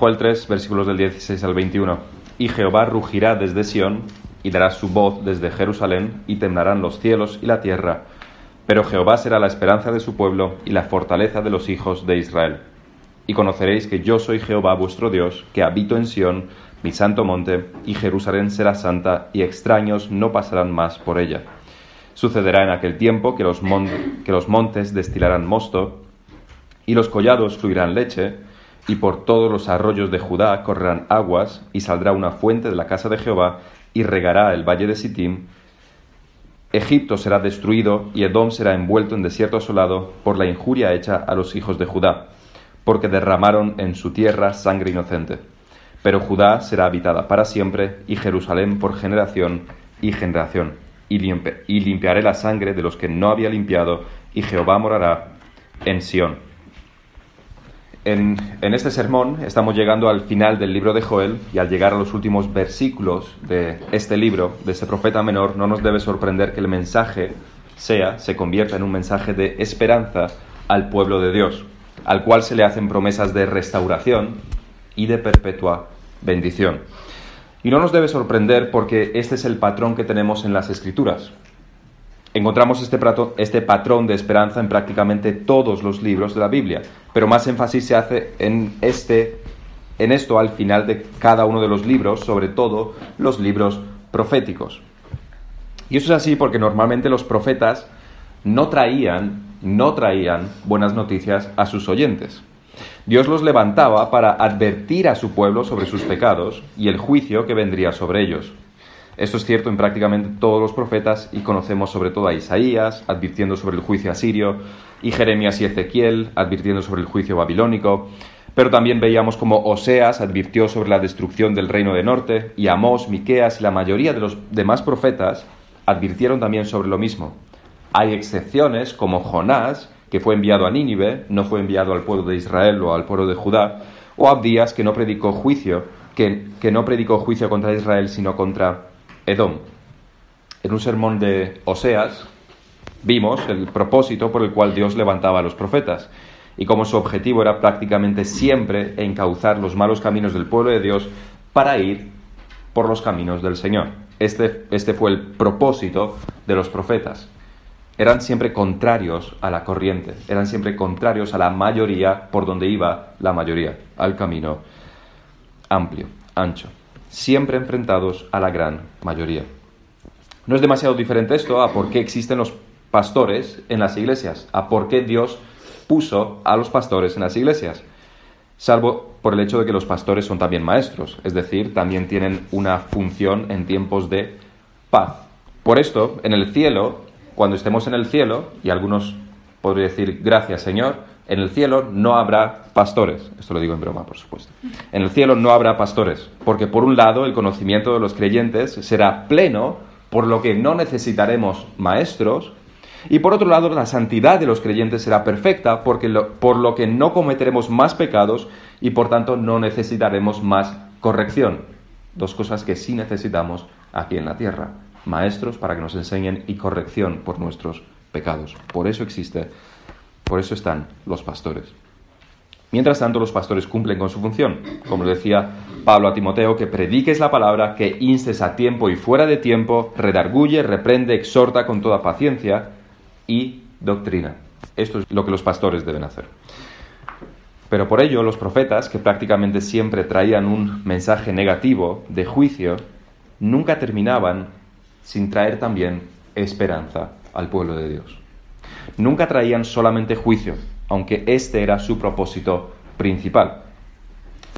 Joel 3, versículos del 16 al 21. Y Jehová rugirá desde Sión y dará su voz desde Jerusalén y temblarán los cielos y la tierra. Pero Jehová será la esperanza de su pueblo y la fortaleza de los hijos de Israel. Y conoceréis que yo soy Jehová vuestro Dios, que habito en Sión, mi santo monte, y Jerusalén será santa, y extraños no pasarán más por ella. Sucederá en aquel tiempo que los, que los montes destilarán mosto, y los collados fluirán leche, y por todos los arroyos de Judá correrán aguas, y saldrá una fuente de la casa de Jehová, y regará el valle de Sittim. Egipto será destruido, y Edom será envuelto en desierto asolado por la injuria hecha a los hijos de Judá, porque derramaron en su tierra sangre inocente. Pero Judá será habitada para siempre, y Jerusalén por generación y generación. Y, y limpiaré la sangre de los que no había limpiado, y Jehová morará en Sión en, este sermón estamos llegando al final del libro de Joel y al llegar a los últimos versículos de este libro, de este profeta menor, no nos debe sorprender que el mensaje sea, se convierta en un mensaje de esperanza al pueblo de Dios, al cual se le hacen promesas de restauración y de perpetua bendición. Y no nos debe sorprender porque este es el patrón que tenemos en las escrituras. Encontramos este, este, patrón de esperanza en prácticamente todos los libros de la Biblia, pero más énfasis se hace en, este, en esto al final de cada uno de los libros, sobre todo los libros proféticos. Y eso es así porque normalmente los profetas no traían, no traían buenas noticias a sus oyentes. Dios los levantaba para advertir a su pueblo sobre sus pecados y el juicio que vendría sobre ellos. Esto es cierto en prácticamente todos los profetas y conocemos sobre todo a Isaías, advirtiendo sobre el juicio asirio, y Jeremías y Ezequiel, advirtiendo sobre el juicio babilónico. Pero también veíamos como Oseas advirtió sobre la destrucción del reino de norte, y Amós, Miqueas y la mayoría de los demás profetas advirtieron también sobre lo mismo. Hay excepciones como Jonás, que fue enviado a Nínive, no fue enviado al pueblo de Israel o al pueblo de Judá, o Abdías, que no predicó juicio, que, que no predicó juicio contra Israel, sino contra Edom. En un sermón de Oseas vimos el propósito por el cual Dios levantaba a los profetas y cómo su objetivo era prácticamente siempre encauzar los malos caminos del pueblo de Dios para ir por los caminos del Señor. Este, este fue el propósito de los profetas. Eran siempre contrarios a la corriente, eran siempre contrarios a la mayoría por donde iba la mayoría, al camino amplio, ancho siempre enfrentados a la gran mayoría. No es demasiado diferente esto a por qué existen los pastores en las iglesias, a por qué Dios puso a los pastores en las iglesias, salvo por el hecho de que los pastores son también maestros, es decir, también tienen una función en tiempos de paz. Por esto, en el cielo, cuando estemos en el cielo, y algunos podrían decir, gracias Señor, en el cielo no habrá pastores. Esto lo digo en broma, por supuesto. En el cielo no habrá pastores, porque por un lado el conocimiento de los creyentes será pleno, por lo que no necesitaremos maestros, y por otro lado la santidad de los creyentes será perfecta, porque por lo que no cometeremos más pecados y por tanto no necesitaremos más corrección. Dos cosas que sí necesitamos aquí en la tierra. Maestros para que nos enseñen y corrección por nuestros pecados. Por eso existe por eso están los pastores. Mientras tanto, los pastores cumplen con su función. Como decía Pablo a Timoteo, que prediques la palabra, que instes a tiempo y fuera de tiempo, redarguye, reprende, exhorta con toda paciencia y doctrina. Esto es lo que los pastores deben hacer. Pero por ello, los profetas, que prácticamente siempre traían un mensaje negativo de juicio, nunca terminaban sin traer también esperanza al pueblo de Dios nunca traían solamente juicio, aunque este era su propósito principal.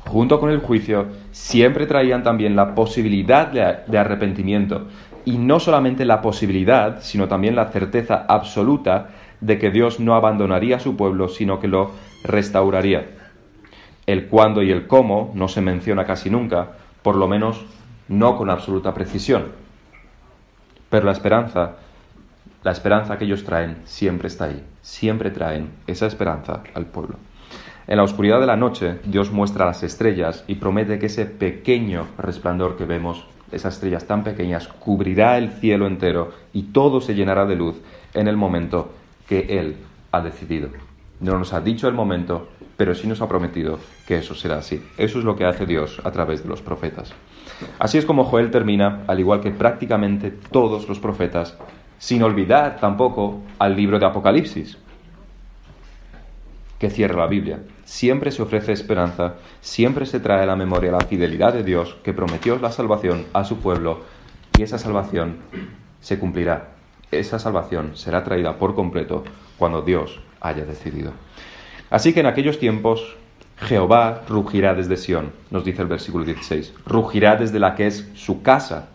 Junto con el juicio, siempre traían también la posibilidad de, arrepentimiento, y no solamente la posibilidad, sino también la certeza absoluta de que Dios no abandonaría a su pueblo, sino que lo restauraría. El cuándo y el cómo no se menciona casi nunca, por lo menos no con absoluta precisión. Pero la esperanza la esperanza que ellos traen siempre está ahí, siempre traen esa esperanza al pueblo. En la oscuridad de la noche, Dios muestra las estrellas y promete que ese pequeño resplandor que vemos, esas estrellas tan pequeñas, cubrirá el cielo entero y todo se llenará de luz en el momento que Él ha decidido. No nos ha dicho el momento, pero sí nos ha prometido que eso será así. Eso es lo que hace Dios a través de los profetas. Así es como Joel termina, al igual que prácticamente todos los profetas, sin olvidar tampoco al libro de Apocalipsis, que cierra la Biblia. Siempre se ofrece esperanza, siempre se trae a la memoria la fidelidad de Dios que prometió la salvación a su pueblo y esa salvación se cumplirá. Esa salvación será traída por completo cuando Dios haya decidido. Así que en aquellos tiempos Jehová rugirá desde Sión, nos dice el versículo 16. Rugirá desde la que es su casa.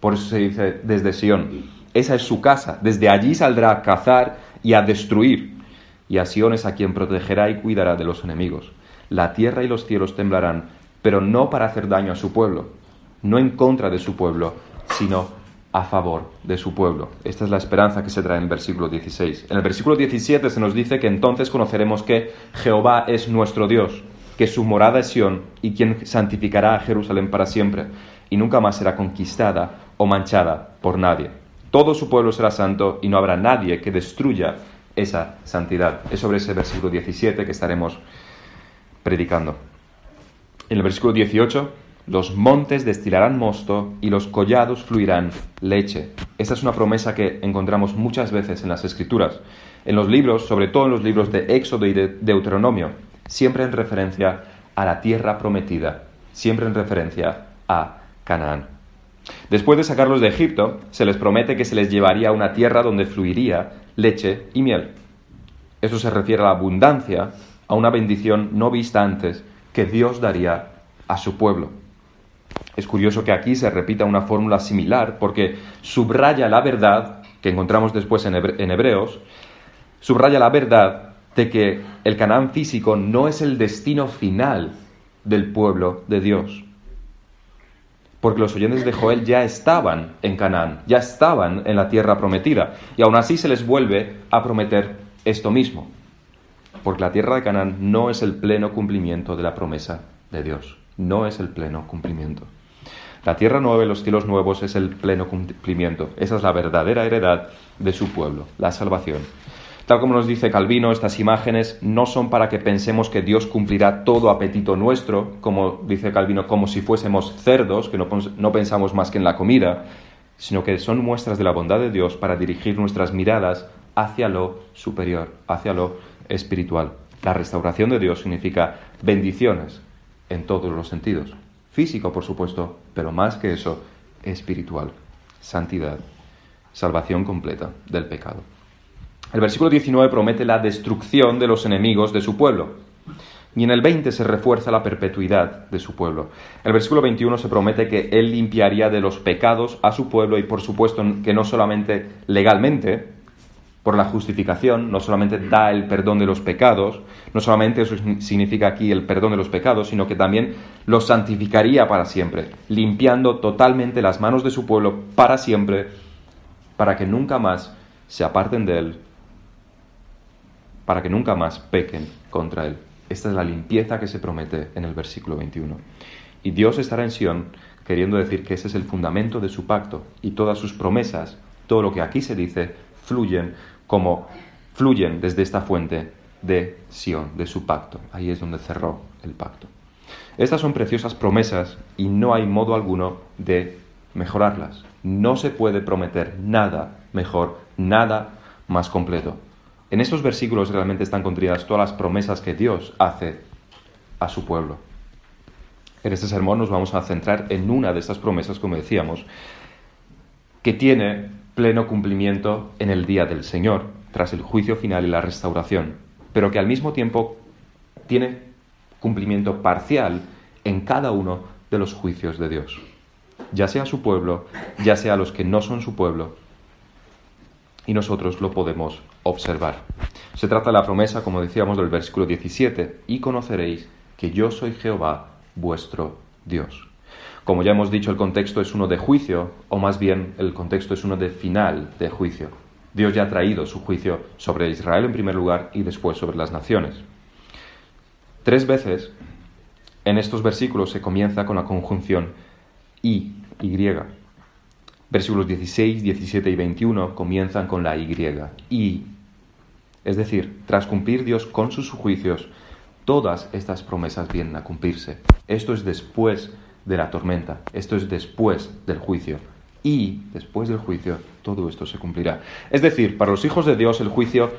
Por eso se dice desde Sión. Esa es su casa. Desde allí saldrá a cazar y a destruir. Y a Sión es a quien protegerá y cuidará de los enemigos. La tierra y los cielos temblarán, pero no para hacer daño a su pueblo, no en contra de su pueblo, sino a favor de su pueblo. Esta es la esperanza que se trae en el versículo 16. En el versículo 17 se nos dice que entonces conoceremos que Jehová es nuestro Dios, que su morada es Sión y quien santificará a Jerusalén para siempre, y nunca más será conquistada o manchada por nadie. Todo su pueblo será santo y no habrá nadie que destruya esa santidad. Es sobre ese versículo 17 que estaremos predicando. En el versículo 18 los montes destilarán mosto y los collados fluirán leche. Esta es una promesa que encontramos muchas veces en las Escrituras, en los libros, sobre todo en los libros de Éxodo y de Deuteronomio, siempre en referencia a la tierra prometida, siempre en referencia a Canaán. Después de sacarlos de Egipto, se les promete que se les llevaría a una tierra donde fluiría leche y miel. Eso se refiere a la abundancia, a una bendición no vista antes que Dios daría a su pueblo. Es curioso que aquí se repita una fórmula similar porque subraya la verdad, que encontramos después en Hebreos, subraya la verdad de que el Canaán físico no es el destino final del pueblo de Dios. Porque los oyentes de Joel ya estaban en Canaán, ya estaban en la tierra prometida, y aún así se les vuelve a prometer esto mismo. Porque la tierra de Canaán no es el pleno cumplimiento de la promesa de Dios, no es el pleno cumplimiento. La tierra nueva y los cielos nuevos es el pleno cumplimiento. Esa es la verdadera heredad de su pueblo, la salvación. Tal como nos dice Calvino, estas imágenes no son para que pensemos que Dios cumplirá todo apetito nuestro, como dice Calvino, como si fuésemos cerdos, que no, no pensamos más que en la comida, sino que son muestras de la bondad de Dios para dirigir nuestras miradas hacia lo superior, hacia lo espiritual. La restauración de Dios significa bendiciones en todos los sentidos físico por supuesto, pero más que eso, espiritual, santidad, salvación completa del pecado. El versículo 19 promete la destrucción de los enemigos de su pueblo. Y en el 20 se refuerza la perpetuidad de su pueblo. El versículo 21 se promete que Él limpiaría de los pecados a su pueblo y por supuesto que no solamente legalmente, por la justificación, no solamente da el perdón de los pecados, no solamente eso significa aquí el perdón de los pecados, sino que también los santificaría para siempre, limpiando totalmente las manos de su pueblo para siempre, para que nunca más se aparten de él, para que nunca más pequen contra él. Esta es la limpieza que se promete en el versículo 21. Y Dios estará en Sión, queriendo decir que ese es el fundamento de su pacto, y todas sus promesas, todo lo que aquí se dice, fluyen como fluyen desde esta fuente de Sión, de su pacto. Ahí es donde cerró el pacto. Estas son preciosas promesas y no hay modo alguno de mejorarlas. No se puede prometer nada mejor, nada más completo. En estos versículos realmente están contenidas todas las promesas que Dios hace a su pueblo. En este sermón nos vamos a centrar en una de estas promesas, como decíamos, que tiene pleno cumplimiento en el día del Señor, tras el juicio final y la restauración, pero que al mismo tiempo tiene cumplimiento parcial en cada uno de los juicios de Dios, ya sea su pueblo, ya sea los que no son su pueblo, y nosotros lo podemos observar. Se trata de la promesa, como decíamos, del versículo 17, y conoceréis que yo soy Jehová, vuestro Dios. Como ya hemos dicho, el contexto es uno de juicio, o más bien el contexto es uno de final de juicio. Dios ya ha traído su juicio sobre Israel en primer lugar y después sobre las naciones. Tres veces en estos versículos se comienza con la conjunción y, y. Versículos 16, 17 y 21 comienzan con la y, y. Es decir, tras cumplir Dios con sus juicios, todas estas promesas vienen a cumplirse. Esto es después de la tormenta, esto es después del juicio. Y después del juicio todo esto se cumplirá. Es decir, para los hijos de Dios el juicio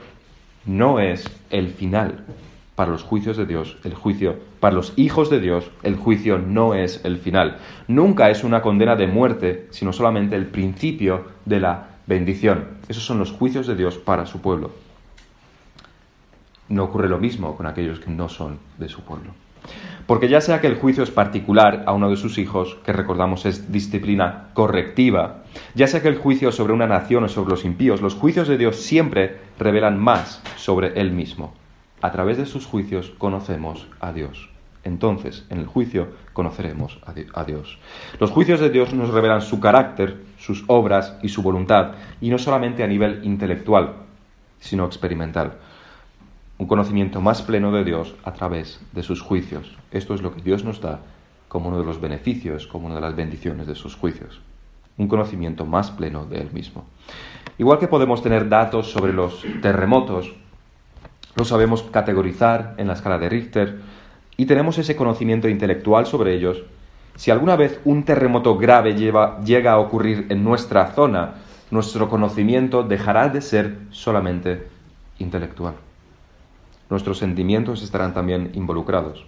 no es el final. Para los juicios de Dios, el juicio, para los hijos de Dios, el juicio no es el final. Nunca es una condena de muerte, sino solamente el principio de la bendición. Esos son los juicios de Dios para su pueblo. No ocurre lo mismo con aquellos que no son de su pueblo. Porque ya sea que el juicio es particular a uno de sus hijos, que recordamos es disciplina correctiva, ya sea que el juicio sobre una nación o sobre los impíos, los juicios de Dios siempre revelan más sobre Él mismo. A través de sus juicios conocemos a Dios. Entonces, en el juicio conoceremos a Dios. Los juicios de Dios nos revelan su carácter, sus obras y su voluntad, y no solamente a nivel intelectual, sino experimental un conocimiento más pleno de Dios a través de sus juicios. Esto es lo que Dios nos da como uno de los beneficios, como una de las bendiciones de sus juicios. Un conocimiento más pleno de Él mismo. Igual que podemos tener datos sobre los terremotos, lo sabemos categorizar en la escala de Richter y tenemos ese conocimiento intelectual sobre ellos, si alguna vez un terremoto grave llega a ocurrir en nuestra zona, nuestro conocimiento dejará de ser solamente intelectual nuestros sentimientos estarán también involucrados.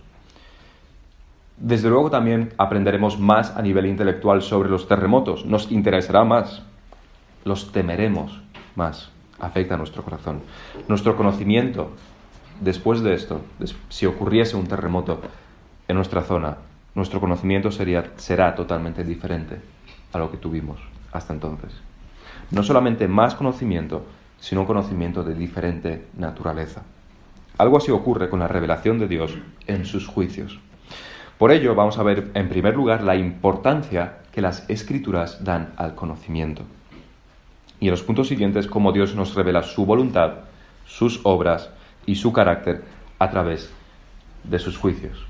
Desde luego también aprenderemos más a nivel intelectual sobre los terremotos, nos interesará más, los temeremos más, afecta a nuestro corazón. Nuestro conocimiento, después de esto, si ocurriese un terremoto en nuestra zona, nuestro conocimiento sería, será totalmente diferente a lo que tuvimos hasta entonces. No solamente más conocimiento, sino un conocimiento de diferente naturaleza. Algo así ocurre con la revelación de Dios en sus juicios. Por ello vamos a ver en primer lugar la importancia que las escrituras dan al conocimiento. Y en los puntos siguientes cómo Dios nos revela su voluntad, sus obras y su carácter a través de sus juicios.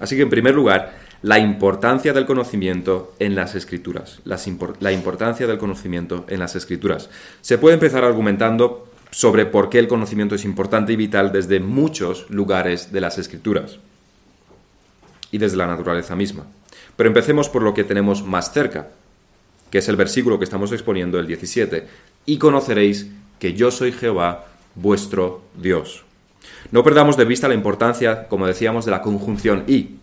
Así que en primer lugar, la importancia del conocimiento en las escrituras. La, importancia del conocimiento en las escrituras. Se puede empezar argumentando sobre por qué el conocimiento es importante y vital desde muchos lugares de las escrituras y desde la naturaleza misma. Pero empecemos por lo que tenemos más cerca, que es el versículo que estamos exponiendo, el 17, y conoceréis que yo soy Jehová, vuestro Dios. No perdamos de vista la importancia, como decíamos, de la conjunción y,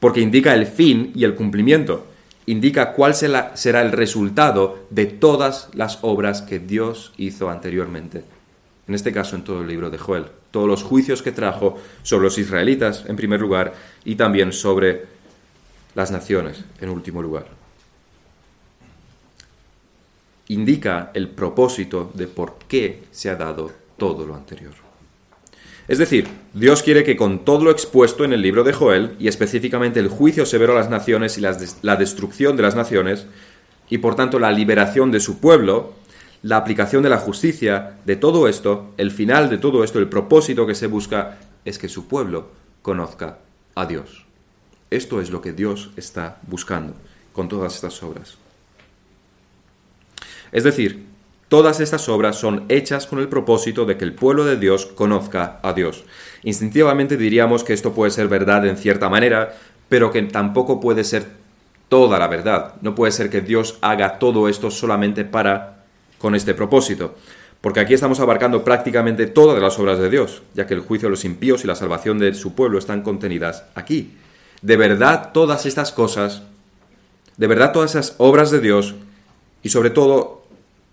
porque indica el fin y el cumplimiento, indica cuál será el resultado de todas las obras que Dios hizo anteriormente en este caso en todo el libro de Joel, todos los juicios que trajo sobre los israelitas en primer lugar y también sobre las naciones en último lugar. Indica el propósito de por qué se ha dado todo lo anterior. Es decir, Dios quiere que con todo lo expuesto en el libro de Joel, y específicamente el juicio severo a las naciones y la destrucción de las naciones, y por tanto la liberación de su pueblo, la aplicación de la justicia, de todo esto, el final de todo esto, el propósito que se busca es que su pueblo conozca a Dios. Esto es lo que Dios está buscando con todas estas obras. Es decir, todas estas obras son hechas con el propósito de que el pueblo de Dios conozca a Dios. Instintivamente diríamos que esto puede ser verdad en cierta manera, pero que tampoco puede ser toda la verdad. No puede ser que Dios haga todo esto solamente para con este propósito, porque aquí estamos abarcando prácticamente todas las obras de Dios, ya que el juicio de los impíos y la salvación de su pueblo están contenidas aquí. De verdad todas estas cosas, de verdad todas esas obras de Dios, y sobre todo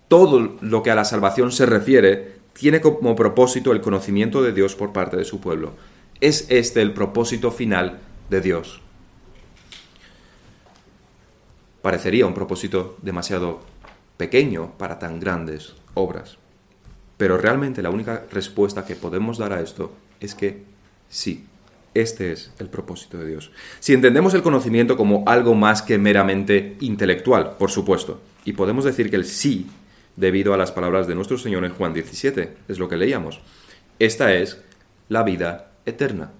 todo lo que a la salvación se refiere, tiene como propósito el conocimiento de Dios por parte de su pueblo. Es este el propósito final de Dios. Parecería un propósito demasiado pequeño para tan grandes obras. Pero realmente la única respuesta que podemos dar a esto es que sí, este es el propósito de Dios. Si entendemos el conocimiento como algo más que meramente intelectual, por supuesto, y podemos decir que el sí, debido a las palabras de nuestro Señor en Juan 17, es lo que leíamos, esta es la vida eterna,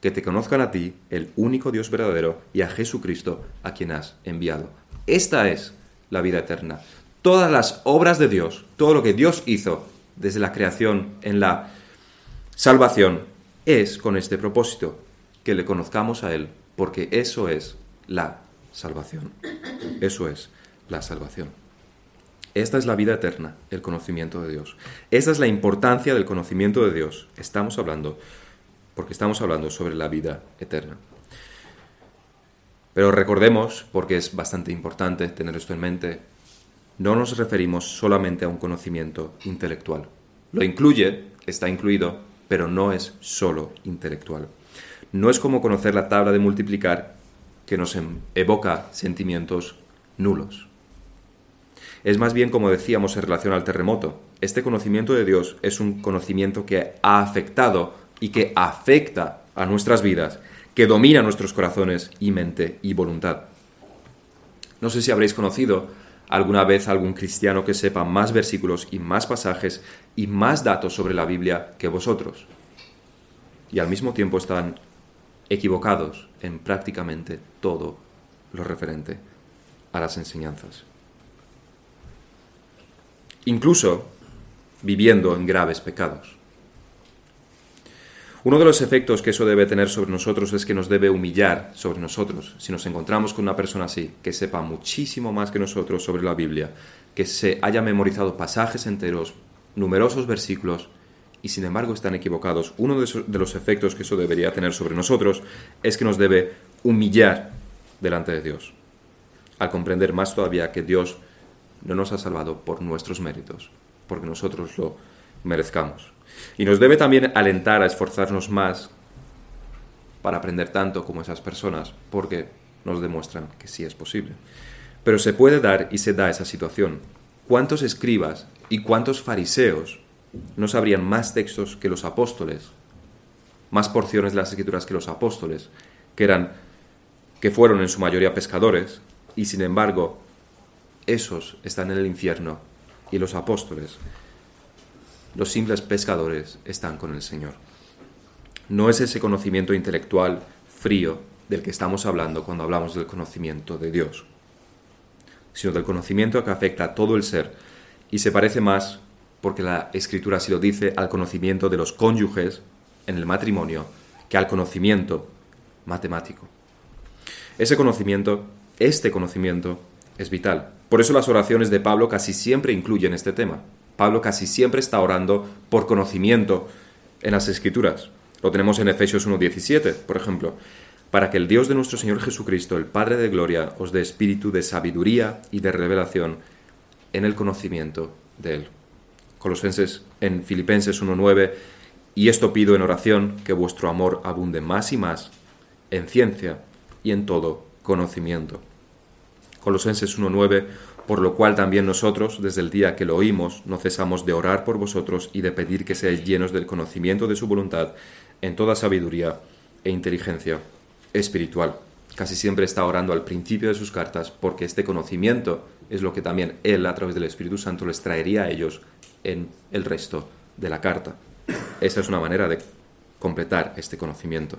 que te conozcan a ti, el único Dios verdadero, y a Jesucristo, a quien has enviado. Esta es la vida eterna todas las obras de Dios, todo lo que Dios hizo desde la creación en la salvación, es con este propósito, que le conozcamos a Él, porque eso es la salvación. Eso es la salvación. Esta es la vida eterna, el conocimiento de Dios. Esta es la importancia del conocimiento de Dios. Estamos hablando, porque estamos hablando sobre la vida eterna. Pero recordemos, porque es bastante importante tener esto en mente, no nos referimos solamente a un conocimiento intelectual. Lo incluye, está incluido, pero no es solo intelectual. No es como conocer la tabla de multiplicar que nos em, evoca sentimientos nulos. Es más bien como decíamos en relación al terremoto. Este conocimiento de Dios es un conocimiento que ha afectado y que afecta a nuestras vidas, que domina nuestros corazones y mente y voluntad. No sé si habréis conocido alguna vez algún cristiano que sepa más versículos y más pasajes y más datos sobre la Biblia que vosotros. Y al mismo tiempo están equivocados en prácticamente todo lo referente a las enseñanzas incluso viviendo en graves pecados. Uno de los efectos que eso debe tener sobre nosotros es que nos debe humillar sobre nosotros. Si nos encontramos con una persona así, que sepa muchísimo más que nosotros sobre la Biblia, que se haya memorizado pasajes enteros, numerosos versículos, y sin embargo están equivocados, uno de, los efectos que eso debería tener sobre nosotros es que nos debe humillar delante de Dios, al comprender más todavía que Dios no nos ha salvado por nuestros méritos, porque nosotros lo merezcamos. Y nos debe también alentar a esforzarnos más para aprender tanto como esas personas, porque nos demuestran que sí es posible. Pero se puede dar y se da esa situación. ¿Cuántos escribas y cuántos fariseos no sabrían más textos que los apóstoles, más porciones de las escrituras que los apóstoles, que eran que fueron en su mayoría pescadores y sin embargo esos están en el infierno y los apóstoles, los simples pescadores, están con el Señor. No es ese conocimiento intelectual frío del que estamos hablando cuando hablamos del conocimiento de Dios, sino del conocimiento que afecta a todo el ser y se parece más, porque la Escritura así lo dice, al conocimiento de los cónyuges en el matrimonio que al conocimiento matemático. Ese conocimiento, este conocimiento, es vital. Por eso las oraciones de Pablo casi siempre incluyen este tema. Pablo casi siempre está orando por conocimiento en las Escrituras. Lo tenemos en Efesios 1.17, por ejemplo. Para que el Dios de nuestro Señor Jesucristo, el Padre de Gloria, os dé espíritu de sabiduría y de revelación en el conocimiento de Él. Colosenses en Filipenses 1.9, y esto pido en oración, que vuestro amor abunde más y más en ciencia y en todo conocimiento Colosenses 1.9, por lo cual también nosotros, desde el día que lo oímos, no cesamos de orar por vosotros y de pedir que seáis llenos del conocimiento de su voluntad en toda sabiduría e inteligencia espiritual. Casi siempre está orando al principio de sus cartas porque este conocimiento es lo que también Él a través del Espíritu Santo les traería a ellos en el resto de la carta. Esa es una manera de completar este conocimiento.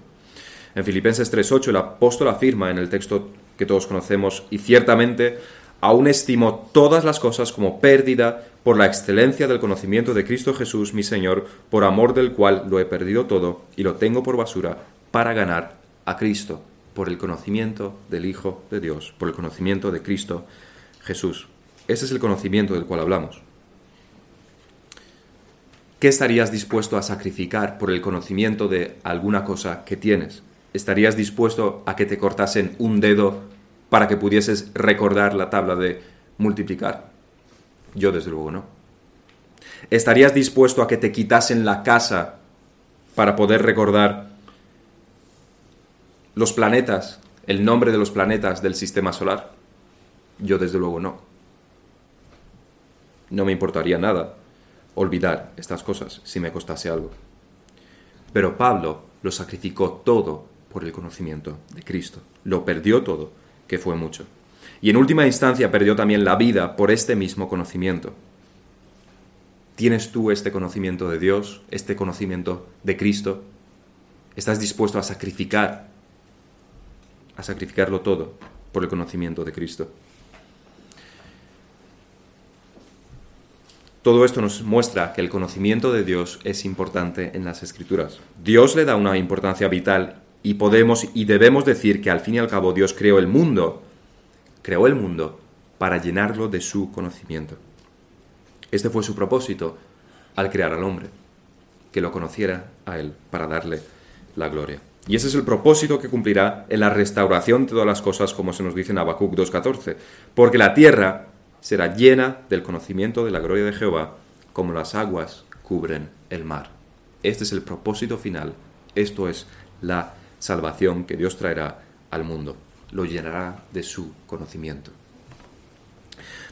En Filipenses 3.8 el apóstol afirma en el texto que todos conocemos, y ciertamente aún estimo todas las cosas como pérdida por la excelencia del conocimiento de Cristo Jesús, mi Señor, por amor del cual lo he perdido todo y lo tengo por basura para ganar a Cristo, por el conocimiento del Hijo de Dios, por el conocimiento de Cristo Jesús. Ese es el conocimiento del cual hablamos. ¿Qué estarías dispuesto a sacrificar por el conocimiento de alguna cosa que tienes? ¿Estarías dispuesto a que te cortasen un dedo para que pudieses recordar la tabla de multiplicar? Yo desde luego no. ¿Estarías dispuesto a que te quitasen la casa para poder recordar los planetas, el nombre de los planetas del sistema solar? Yo desde luego no. No me importaría nada olvidar estas cosas si me costase algo. Pero Pablo lo sacrificó todo por el conocimiento de Cristo. Lo perdió todo, que fue mucho. Y en última instancia perdió también la vida por este mismo conocimiento. ¿Tienes tú este conocimiento de Dios, este conocimiento de Cristo? ¿Estás dispuesto a sacrificar, a sacrificarlo todo por el conocimiento de Cristo? Todo esto nos muestra que el conocimiento de Dios es importante en las Escrituras. Dios le da una importancia vital y podemos y debemos decir que al fin y al cabo Dios creó el mundo, creó el mundo para llenarlo de su conocimiento. Este fue su propósito al crear al hombre, que lo conociera a él para darle la gloria. Y ese es el propósito que cumplirá en la restauración de todas las cosas, como se nos dice en Habacuc 2.14, porque la tierra será llena del conocimiento de la gloria de Jehová, como las aguas cubren el mar. Este es el propósito final, esto es la salvación que Dios traerá al mundo, lo llenará de su conocimiento.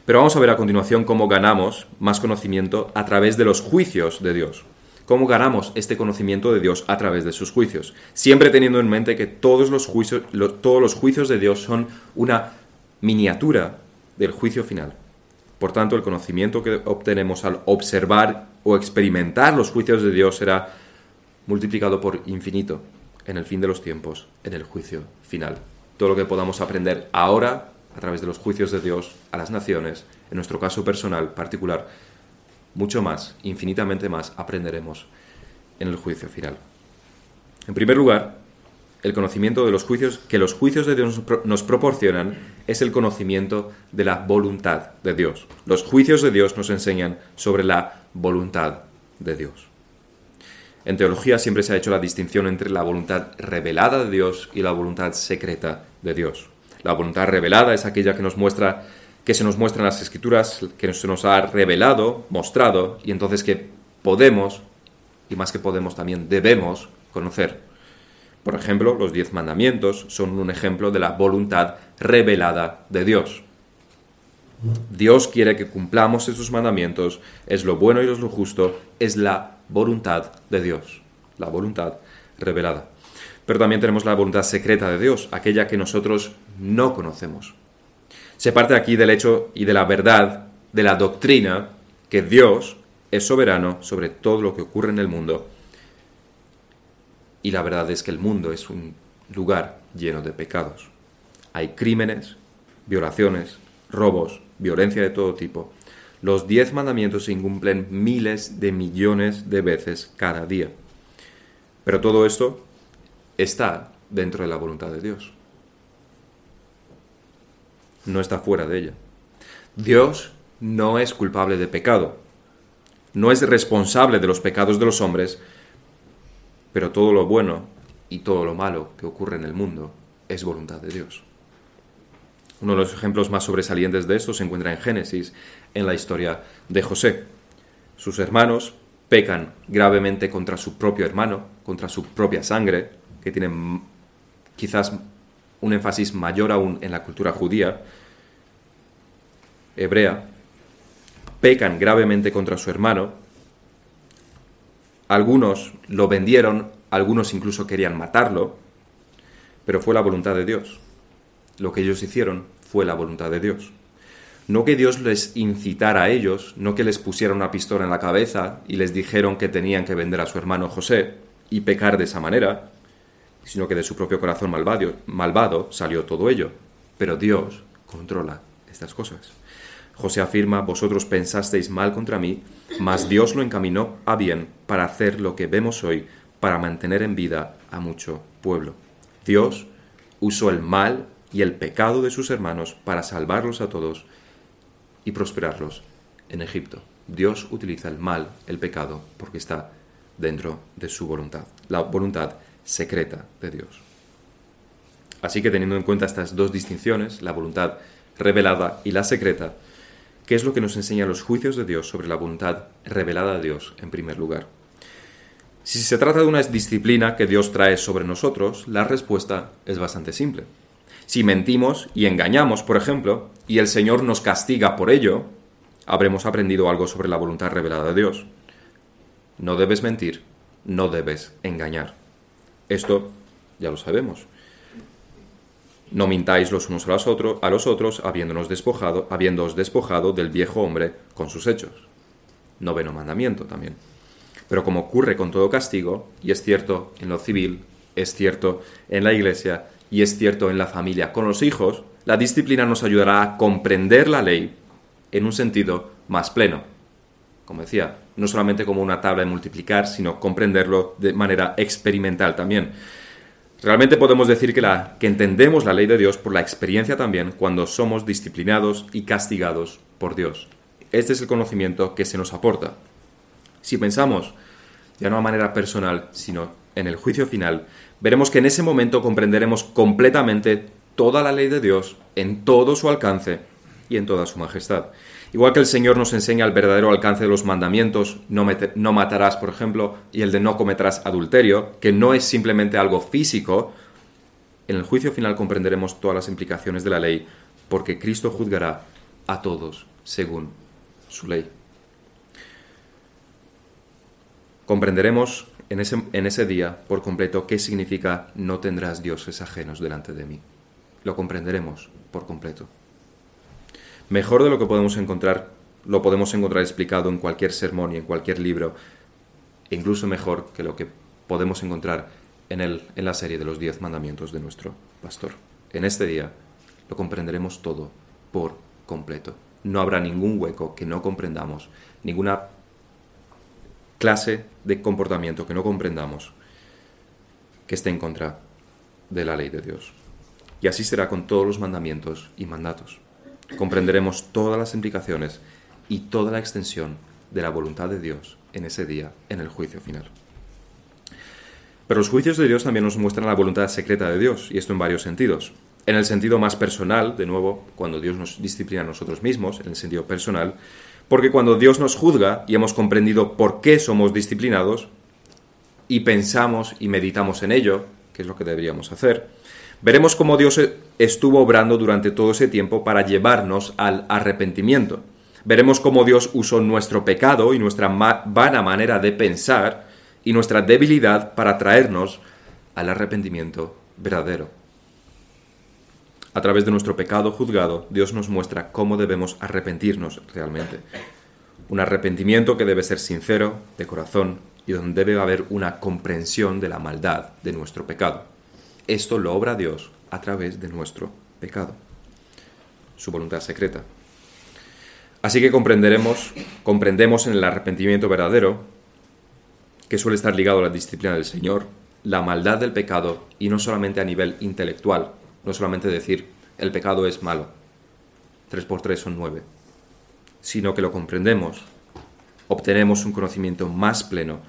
Pero vamos a ver a continuación cómo ganamos más conocimiento a través de los juicios de Dios. ¿Cómo ganamos este conocimiento de Dios a través de sus juicios? Siempre teniendo en mente que todos los juicios, todos los juicios de Dios son una miniatura del juicio final. Por tanto, el conocimiento que obtenemos al observar o experimentar los juicios de Dios será multiplicado por infinito en el fin de los tiempos, en el juicio final. Todo lo que podamos aprender ahora a través de los juicios de Dios a las naciones, en nuestro caso personal particular, mucho más, infinitamente más, aprenderemos en el juicio final. En primer lugar, el conocimiento de los juicios que los juicios de Dios nos proporcionan es el conocimiento de la voluntad de Dios. Los juicios de Dios nos enseñan sobre la voluntad de Dios. En teología siempre se ha hecho la distinción entre la voluntad revelada de Dios y la voluntad secreta de Dios. La voluntad revelada es aquella que nos muestra que se nos muestra en las escrituras, que se nos ha revelado, mostrado y entonces que podemos y más que podemos también debemos conocer. Por ejemplo, los diez mandamientos son un ejemplo de la voluntad revelada de Dios. Dios quiere que cumplamos esos mandamientos, es lo bueno y es lo justo, es la voluntad de Dios, la voluntad revelada. Pero también tenemos la voluntad secreta de Dios, aquella que nosotros no conocemos. Se parte aquí del hecho y de la verdad, de la doctrina, que Dios es soberano sobre todo lo que ocurre en el mundo y la verdad es que el mundo es un lugar lleno de pecados. Hay crímenes, violaciones, robos, violencia de todo tipo. Los diez mandamientos se incumplen miles de millones de veces cada día. Pero todo esto está dentro de la voluntad de Dios. No está fuera de ella. Dios no es culpable de pecado. No es responsable de los pecados de los hombres, pero todo lo bueno y todo lo malo que ocurre en el mundo es voluntad de Dios. Uno de los ejemplos más sobresalientes de esto se encuentra en Génesis, en la historia de José. Sus hermanos pecan gravemente contra su propio hermano, contra su propia sangre, que tiene quizás un énfasis mayor aún en la cultura judía, hebrea, pecan gravemente contra su hermano, algunos lo vendieron, algunos incluso querían matarlo, pero fue la voluntad de Dios. Lo que ellos hicieron fue la voluntad de Dios. No que Dios les incitara a ellos, no que les pusiera una pistola en la cabeza y les dijeron que tenían que vender a su hermano José y pecar de esa manera, sino que de su propio corazón malvado, salió todo ello. Pero Dios controla estas cosas. José afirma, vosotros pensasteis mal contra mí, mas Dios lo encaminó a bien para hacer lo que vemos hoy, para mantener en vida a mucho pueblo. Dios usó el mal y el pecado de sus hermanos para salvarlos a todos y prosperarlos en Egipto. Dios utiliza el mal, el pecado, porque está dentro de su voluntad, la voluntad secreta de Dios. Así que teniendo en cuenta estas dos distinciones, la voluntad revelada y la secreta, ¿Qué es lo que nos enseñan los juicios de Dios sobre la voluntad revelada de Dios en primer lugar? Si se trata de una disciplina que Dios trae sobre nosotros, la respuesta es bastante simple. Si mentimos y engañamos, por ejemplo, y el Señor nos castiga por ello, habremos aprendido algo sobre la voluntad revelada de Dios. No debes mentir, no debes engañar. Esto ya lo sabemos. No mintáis los unos a los, otros, a los otros, habiéndonos despojado, habiéndoos despojado del viejo hombre con sus hechos. Noveno mandamiento también. Pero como ocurre con todo castigo, y es cierto en lo civil, es cierto en la iglesia y es cierto en la familia con los hijos, la disciplina nos ayudará a comprender la ley en un sentido más pleno. como decía, no solamente como una tabla de multiplicar, sino comprenderlo de manera experimental también. Realmente podemos decir que, la, que entendemos la ley de Dios por la experiencia también cuando somos disciplinados y castigados por Dios. Este es el conocimiento que se nos aporta. Si pensamos, ya no de manera personal, sino en el juicio final, veremos que en ese momento comprenderemos completamente toda la ley de Dios en todo su alcance y en toda su majestad. Igual que el Señor nos enseña el verdadero alcance de los mandamientos, no, matarás, por ejemplo, y el de no cometerás adulterio, que no es simplemente algo físico, en el juicio final comprenderemos todas las implicaciones de la ley, porque Cristo juzgará a todos según su ley. Comprenderemos en ese, día por completo qué significa no tendrás dioses ajenos delante de mí. Lo comprenderemos por completo. Mejor de lo que podemos encontrar, lo podemos encontrar explicado en cualquier sermón y en cualquier libro, e incluso mejor que lo que podemos encontrar en la serie de los diez mandamientos de nuestro pastor. En este día lo comprenderemos todo por completo. No habrá ningún hueco que no comprendamos, ninguna clase de comportamiento que no comprendamos que esté en contra de la ley de Dios. Y así será con todos los mandamientos y mandatos. Comprenderemos todas las implicaciones y toda la extensión de la voluntad de Dios en ese día, en el juicio final. Pero los juicios de Dios también nos muestran la voluntad secreta de Dios, y esto en varios sentidos. En el sentido más personal, de nuevo, cuando Dios nos disciplina a nosotros mismos, en el sentido personal, porque cuando Dios nos juzga y hemos comprendido por qué somos disciplinados, y pensamos y meditamos en ello, que es lo que deberíamos hacer, veremos cómo Dios estuvo obrando durante todo ese tiempo para llevarnos al arrepentimiento. Veremos cómo Dios usó nuestro pecado y nuestra vana manera de pensar y nuestra debilidad para traernos al arrepentimiento verdadero. A través de nuestro pecado juzgado, Dios nos muestra cómo debemos arrepentirnos realmente. Un arrepentimiento que debe ser sincero, de corazón, y donde debe haber una comprensión de la maldad de nuestro pecado. Esto lo obra Dios a través de nuestro pecado, su voluntad secreta. Así que comprenderemos, comprendemos en el arrepentimiento verdadero, que suele estar ligado a la disciplina del Señor, la maldad del pecado y no solamente a nivel intelectual, no solamente decir el pecado es malo, tres por tres son nueve, sino que lo comprendemos, obtenemos un conocimiento más pleno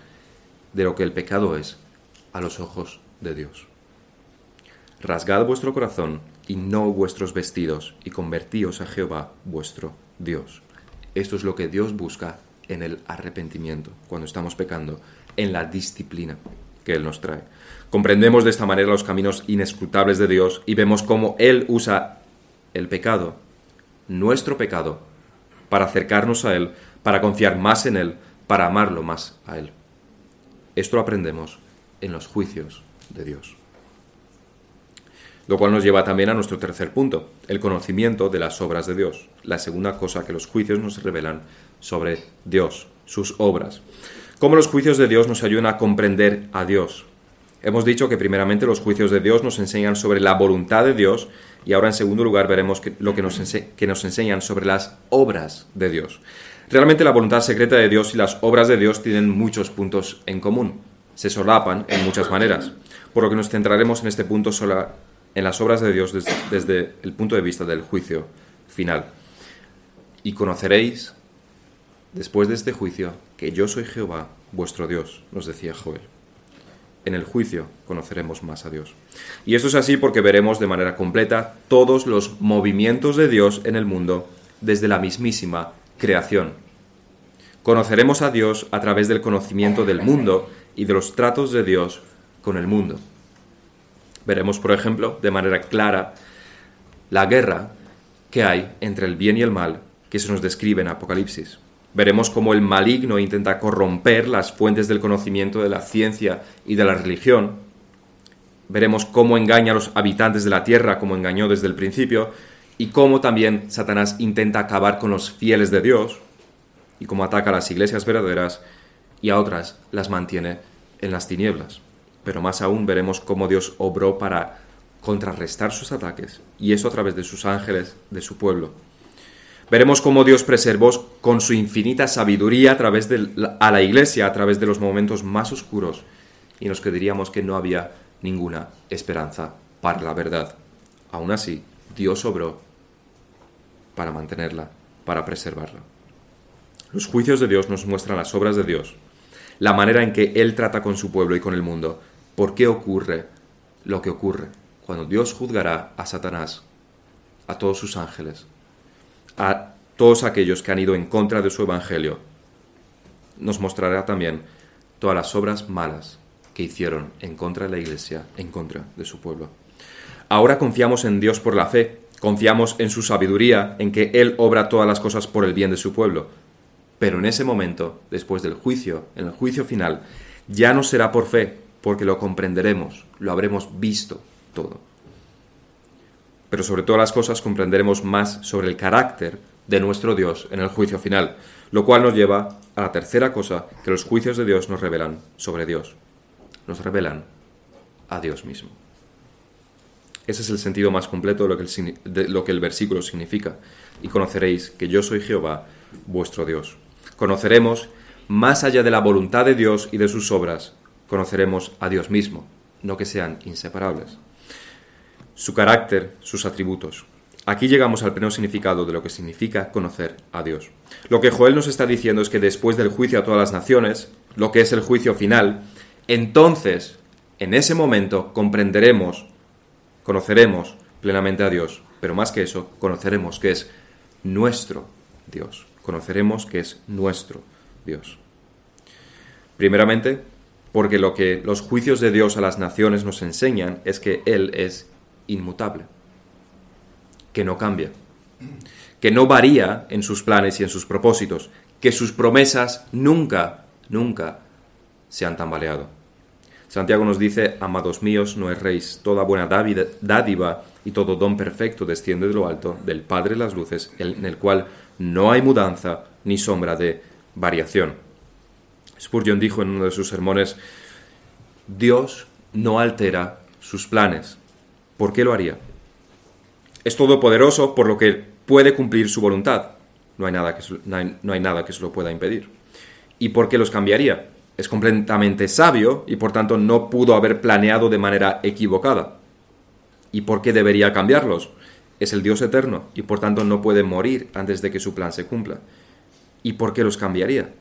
de lo que el pecado es a los ojos de Dios. Rasgad vuestro corazón y no vuestros vestidos, y convertíos a Jehová vuestro Dios. Esto es lo que Dios busca en el arrepentimiento, cuando estamos pecando, en la disciplina que Él nos trae. Comprendemos de esta manera los caminos inescrutables de Dios y vemos cómo Él usa el pecado, nuestro pecado, para acercarnos a Él, para confiar más en Él, para amarlo más a Él. Esto lo aprendemos en los juicios de Dios. Lo cual nos lleva también a nuestro tercer punto, el conocimiento de las obras de Dios, la segunda cosa que los juicios nos revelan sobre Dios, sus obras. Cómo los juicios de Dios nos ayudan a comprender a Dios, Hemos dicho que primeramente los juicios de Dios nos enseñan sobre la voluntad de Dios y ahora en segundo lugar veremos lo que nos, enseñan sobre las obras de Dios. Realmente la voluntad secreta de Dios y las obras de Dios tienen muchos puntos en común, se solapan en muchas maneras, por lo que nos centraremos en este punto sola, en las obras de Dios desde, desde el punto de vista del juicio final. Y conoceréis, después de este juicio, que yo soy Jehová, vuestro Dios, nos decía Joel en el juicio conoceremos más a Dios. Y esto es así porque veremos de manera completa todos los movimientos de Dios en el mundo desde la mismísima creación. Conoceremos a Dios a través del conocimiento del mundo y de los tratos de Dios con el mundo. Veremos, por ejemplo, de manera clara la guerra que hay entre el bien y el mal que se nos describe en Apocalipsis. Veremos cómo el maligno intenta corromper las fuentes del conocimiento de la ciencia y de la religión. Veremos cómo engaña a los habitantes de la tierra, como engañó desde el principio, y cómo también Satanás intenta acabar con los fieles de Dios, y cómo ataca a las iglesias verdaderas y a otras las mantiene en las tinieblas. Pero más aún veremos cómo Dios obró para contrarrestar sus ataques, y eso a través de sus ángeles, de su pueblo. Veremos cómo Dios preservó con su infinita sabiduría a través de la, a la iglesia, a través de los momentos más oscuros, y nos creeríamos que no había ninguna esperanza para la verdad. Aún así, Dios obró para mantenerla, para preservarla. Los juicios de Dios nos muestran las obras de Dios, la manera en que Él trata con su pueblo y con el mundo, por qué ocurre lo que ocurre, cuando Dios juzgará a Satanás, a todos sus ángeles, a todos aquellos que han ido en contra de su evangelio, nos mostrará también todas las obras malas que hicieron en contra de la iglesia, en contra de su pueblo. Ahora confiamos en Dios por la fe, confiamos en su sabiduría, en que Él obra todas las cosas por el bien de su pueblo. Pero en ese momento, después del juicio, en el juicio final, ya no será por fe, porque lo comprenderemos, lo habremos visto todo. Pero sobre todas las cosas comprenderemos más sobre el carácter de nuestro Dios en el juicio final, lo cual nos lleva a la tercera cosa que los juicios de Dios nos revelan sobre Dios. Nos revelan a Dios mismo. Ese es el sentido más completo de lo, que el, lo que el versículo significa. Y conoceréis que yo soy Jehová, vuestro Dios. Conoceremos, más allá de la voluntad de Dios y de sus obras, conoceremos a Dios mismo, no que sean inseparables. Su carácter, sus atributos. Aquí llegamos al pleno significado de lo que significa conocer a Dios. Lo que Joel nos está diciendo es que después del juicio a todas las naciones, lo que es el juicio final, entonces, en ese momento, comprenderemos, conoceremos plenamente a Dios, pero más que eso, conoceremos que es nuestro Dios. Conoceremos que es nuestro Dios. Primeramente, porque lo que los juicios de Dios a las naciones nos enseñan es que Él es inmutable, que no cambia, que no varía en sus planes y en sus propósitos, que sus promesas nunca, nunca se han tambaleado. Santiago nos dice, amados míos, no erréis, toda buena dádiva y todo don perfecto desciende de lo alto, del Padre de las luces, en el cual no hay mudanza ni sombra de variación. Spurgeon dijo en uno de sus sermones, Dios no altera sus planes. ¿Por qué lo haría? Es todopoderoso por lo que puede cumplir su voluntad. No hay nada que, no hay, nada que se lo pueda impedir. ¿Y por qué los cambiaría? Es completamente sabio y por tanto no pudo haber planeado de manera equivocada. ¿Y por qué debería cambiarlos? Es el Dios eterno y por tanto no puede morir antes de que su plan se cumpla. ¿Y por qué los cambiaría?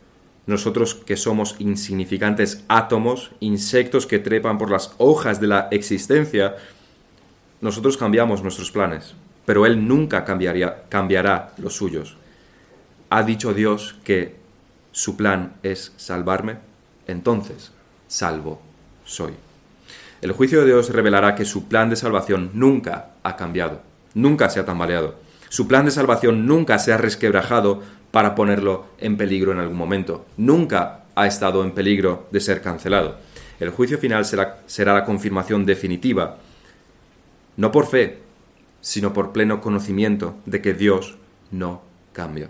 nosotros que somos insignificantes átomos, insectos que trepan por las hojas de la existencia, nosotros cambiamos nuestros planes, pero Él nunca cambiaría, cambiará los suyos. ¿Ha dicho Dios que su plan es salvarme? Entonces, salvo soy. El juicio de Dios revelará que su plan de salvación nunca ha cambiado, nunca se ha tambaleado. Su plan de salvación nunca se ha resquebrajado para ponerlo en peligro en algún momento. Nunca ha estado en peligro de ser cancelado. El juicio final será, será la confirmación definitiva, no por fe, sino por pleno conocimiento de que Dios no cambia.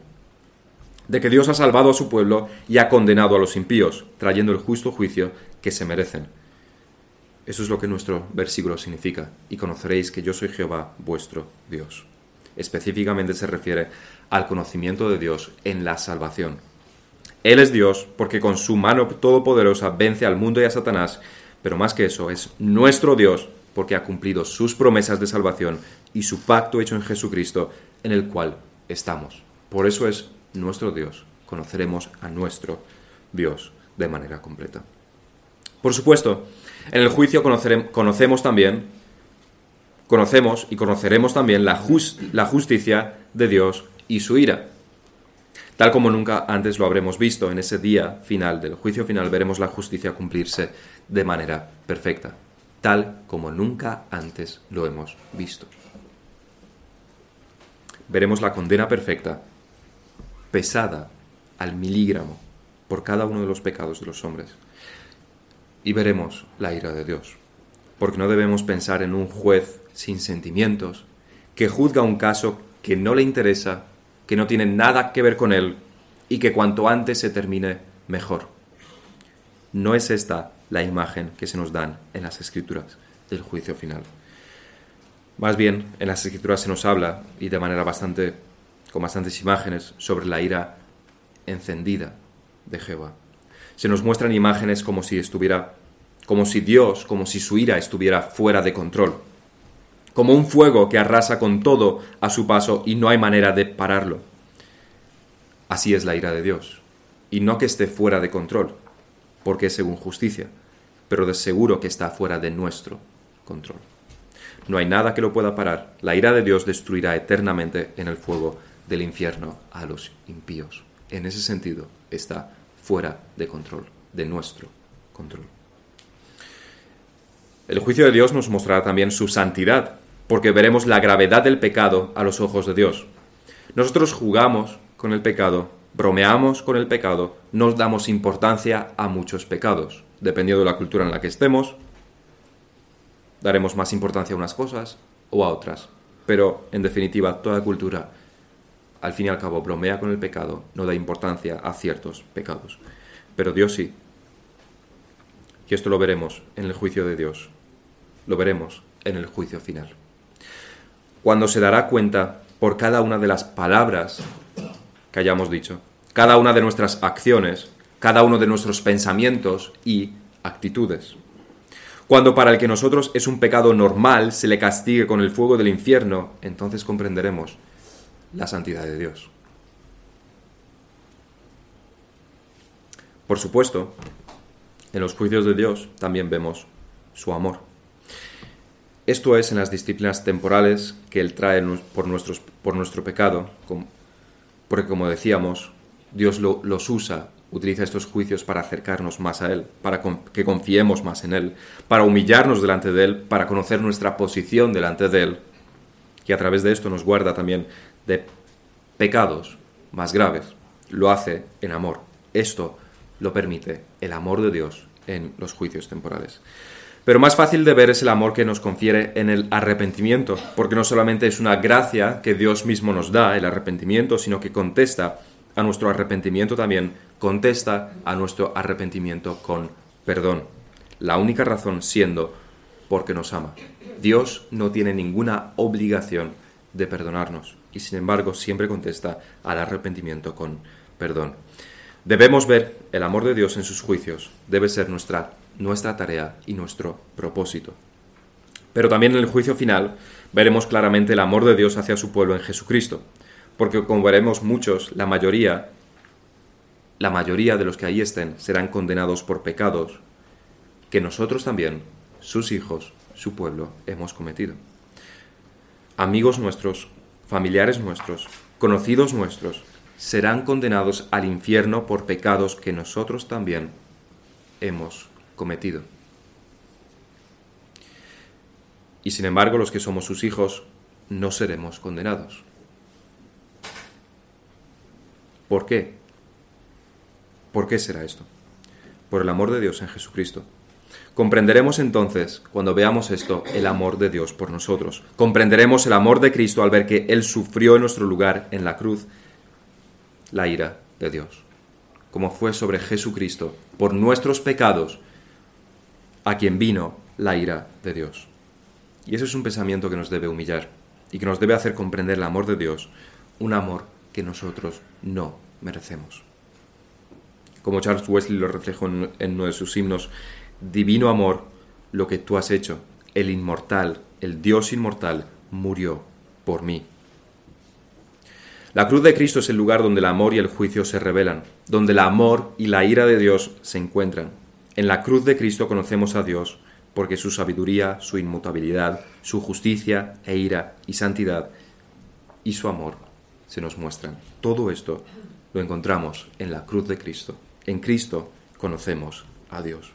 De que Dios ha salvado a su pueblo y ha condenado a los impíos, trayendo el justo juicio que se merecen. Eso es lo que nuestro versículo significa, y conoceréis que yo soy Jehová, vuestro Dios. Específicamente se refiere al conocimiento de Dios en la salvación. Él es Dios porque con su mano todopoderosa vence al mundo y a Satanás, pero más que eso, es nuestro Dios porque ha cumplido sus promesas de salvación y su pacto hecho en Jesucristo en el cual estamos. Por eso es nuestro Dios. Conoceremos a nuestro Dios de manera completa. Por supuesto, en el juicio conocemos también, conocemos y conoceremos también la, la justicia de Dios y su ira. Tal como nunca antes lo habremos visto, en ese día final del juicio final veremos la justicia cumplirse de manera perfecta, tal como nunca antes lo hemos visto. Veremos la condena perfecta, pesada al milígramo por cada uno de los pecados de los hombres. Y veremos la ira de Dios, porque no debemos pensar en un juez sin sentimientos que juzga un caso que no le interesa que no tiene nada que ver con él y que cuanto antes se termine, mejor. No es esta la imagen que se nos dan en las escrituras del juicio final. Más bien, en las escrituras se nos habla, y de manera bastante con bastantes imágenes sobre la ira encendida de Jehová. Se nos muestran imágenes como si estuviera, como si Dios, como si su ira estuviera fuera de control, como un fuego que arrasa con todo a su paso y no hay manera de pararlo. Así es la ira de Dios, y no que esté fuera de control, porque es según justicia, pero de seguro que está fuera de nuestro control. No hay nada que lo pueda parar. La ira de Dios destruirá eternamente en el fuego del infierno a los impíos. En ese sentido, está fuera de control, de nuestro control. El juicio de Dios nos mostrará también su santidad, porque veremos la gravedad del pecado a los ojos de Dios. Nosotros jugamos con el pecado, bromeamos con el pecado, nos damos importancia a muchos pecados. Dependiendo de la cultura en la que estemos, daremos más importancia a unas cosas o a otras. Pero, en definitiva, toda cultura al fin y al cabo bromea con el pecado, no da importancia a ciertos pecados. Pero Dios sí. Y esto lo veremos en el juicio de Dios. Lo veremos en el juicio final. Cuando se dará cuenta por cada una de las palabras que hayamos dicho, cada una de nuestras acciones, cada uno de nuestros pensamientos y actitudes. Cuando para el que nosotros es un pecado normal se le castigue con el fuego del infierno, entonces comprenderemos la santidad de Dios. Por supuesto, en los juicios de Dios también vemos su amor. Esto es en las disciplinas temporales que Él trae por, por nuestro pecado, porque como decíamos, Dios los usa, utiliza estos juicios para acercarnos más a Él, para que confiemos más en Él, para humillarnos delante de Él, para conocer nuestra posición delante de Él, y a través de esto nos guarda también de pecados más graves, lo hace en amor. Esto lo permite el amor de Dios en los juicios temporales. Pero más fácil de ver es el amor que nos confiere en el arrepentimiento, porque no solamente es una gracia que Dios mismo nos da, el arrepentimiento, sino que contesta a nuestro arrepentimiento también, contesta a nuestro arrepentimiento con perdón. La única razón siendo porque nos ama. Dios no tiene ninguna obligación de perdonarnos y sin embargo siempre contesta al arrepentimiento con perdón. Debemos ver el amor de Dios en sus juicios, debe ser nuestra, nuestra tarea y nuestro propósito. Pero también en el juicio final veremos claramente el amor de Dios hacia su pueblo en Jesucristo, porque como veremos muchos, la mayoría, la mayoría de los que ahí estén serán condenados por pecados que nosotros también, sus hijos, su pueblo, hemos cometido amigos nuestros, familiares nuestros, conocidos nuestros, serán condenados al infierno por pecados que nosotros también hemos cometido. Y sin embargo, los que somos sus hijos no seremos condenados. ¿Por qué? ¿Por qué será esto? Por el amor de Dios en Jesucristo. Comprenderemos entonces, cuando veamos esto, el amor de Dios por nosotros. Comprenderemos el amor de Cristo al ver que Él sufrió en nuestro lugar en la cruz la ira de Dios, como fue sobre Jesucristo por nuestros pecados, a quien vino la ira de Dios. Y ese es un pensamiento que nos debe humillar y que nos debe hacer comprender el amor de Dios, un amor que nosotros no merecemos. Como Charles Wesley lo reflejó en uno de sus himnos, divino amor, lo que tú has hecho. El inmortal, el Dios inmortal, murió por mí. La cruz de Cristo es el lugar donde el amor y el juicio se revelan, donde el amor y la ira de Dios se encuentran. En la cruz de Cristo conocemos a Dios porque su sabiduría, su inmutabilidad, su justicia e ira y santidad y su amor se nos muestran. Todo esto lo encontramos en la cruz de Cristo. En Cristo conocemos a Dios.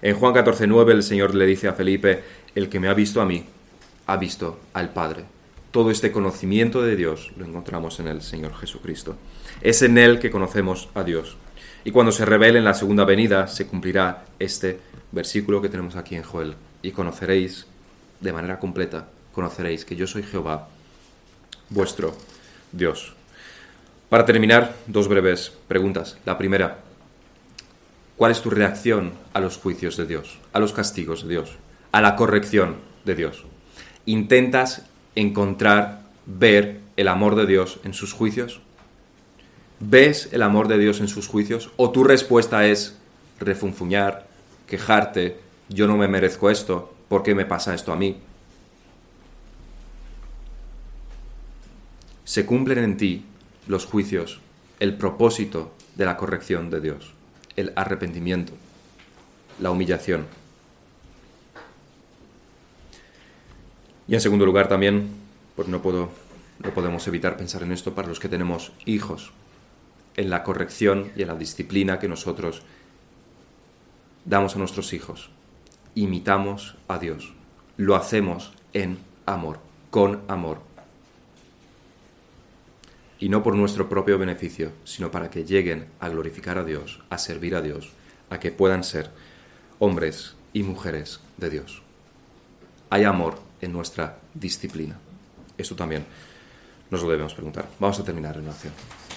En Juan 14:9 el Señor le dice a Felipe, el que me ha visto a mí, ha visto al Padre. Todo este conocimiento de Dios lo encontramos en el Señor Jesucristo. Es en Él que conocemos a Dios. Y cuando se revele en la segunda venida, se cumplirá este versículo que tenemos aquí en Joel. Y conoceréis de manera completa, conoceréis que yo soy Jehová, vuestro Dios. Para terminar, dos breves preguntas. La primera, ¿Cuál es tu reacción a los juicios de Dios, a los castigos de Dios, a la corrección de Dios? Intentas encontrar, ver el amor de Dios en sus juicios? ¿Ves el amor de Dios en sus juicios? ¿O tu respuesta es refunfuñar, quejarte, yo no me merezco esto, ¿por qué me pasa esto a mí? Se cumplen en ti los juicios, el propósito de la corrección de Dios, el arrepentimiento, la humillación. Y en segundo lugar también, pues no, puedo, no podemos evitar pensar en esto para los que tenemos hijos, en la corrección y en la disciplina que nosotros damos a nuestros hijos. Imitamos a Dios. Lo hacemos en amor, con amor. Y no por nuestro propio beneficio, sino para que lleguen a glorificar a Dios, a servir a Dios, a que puedan ser hombres y mujeres de Dios. Hay amor en nuestra disciplina. Eso también nos lo debemos preguntar. Vamos a terminar en oración.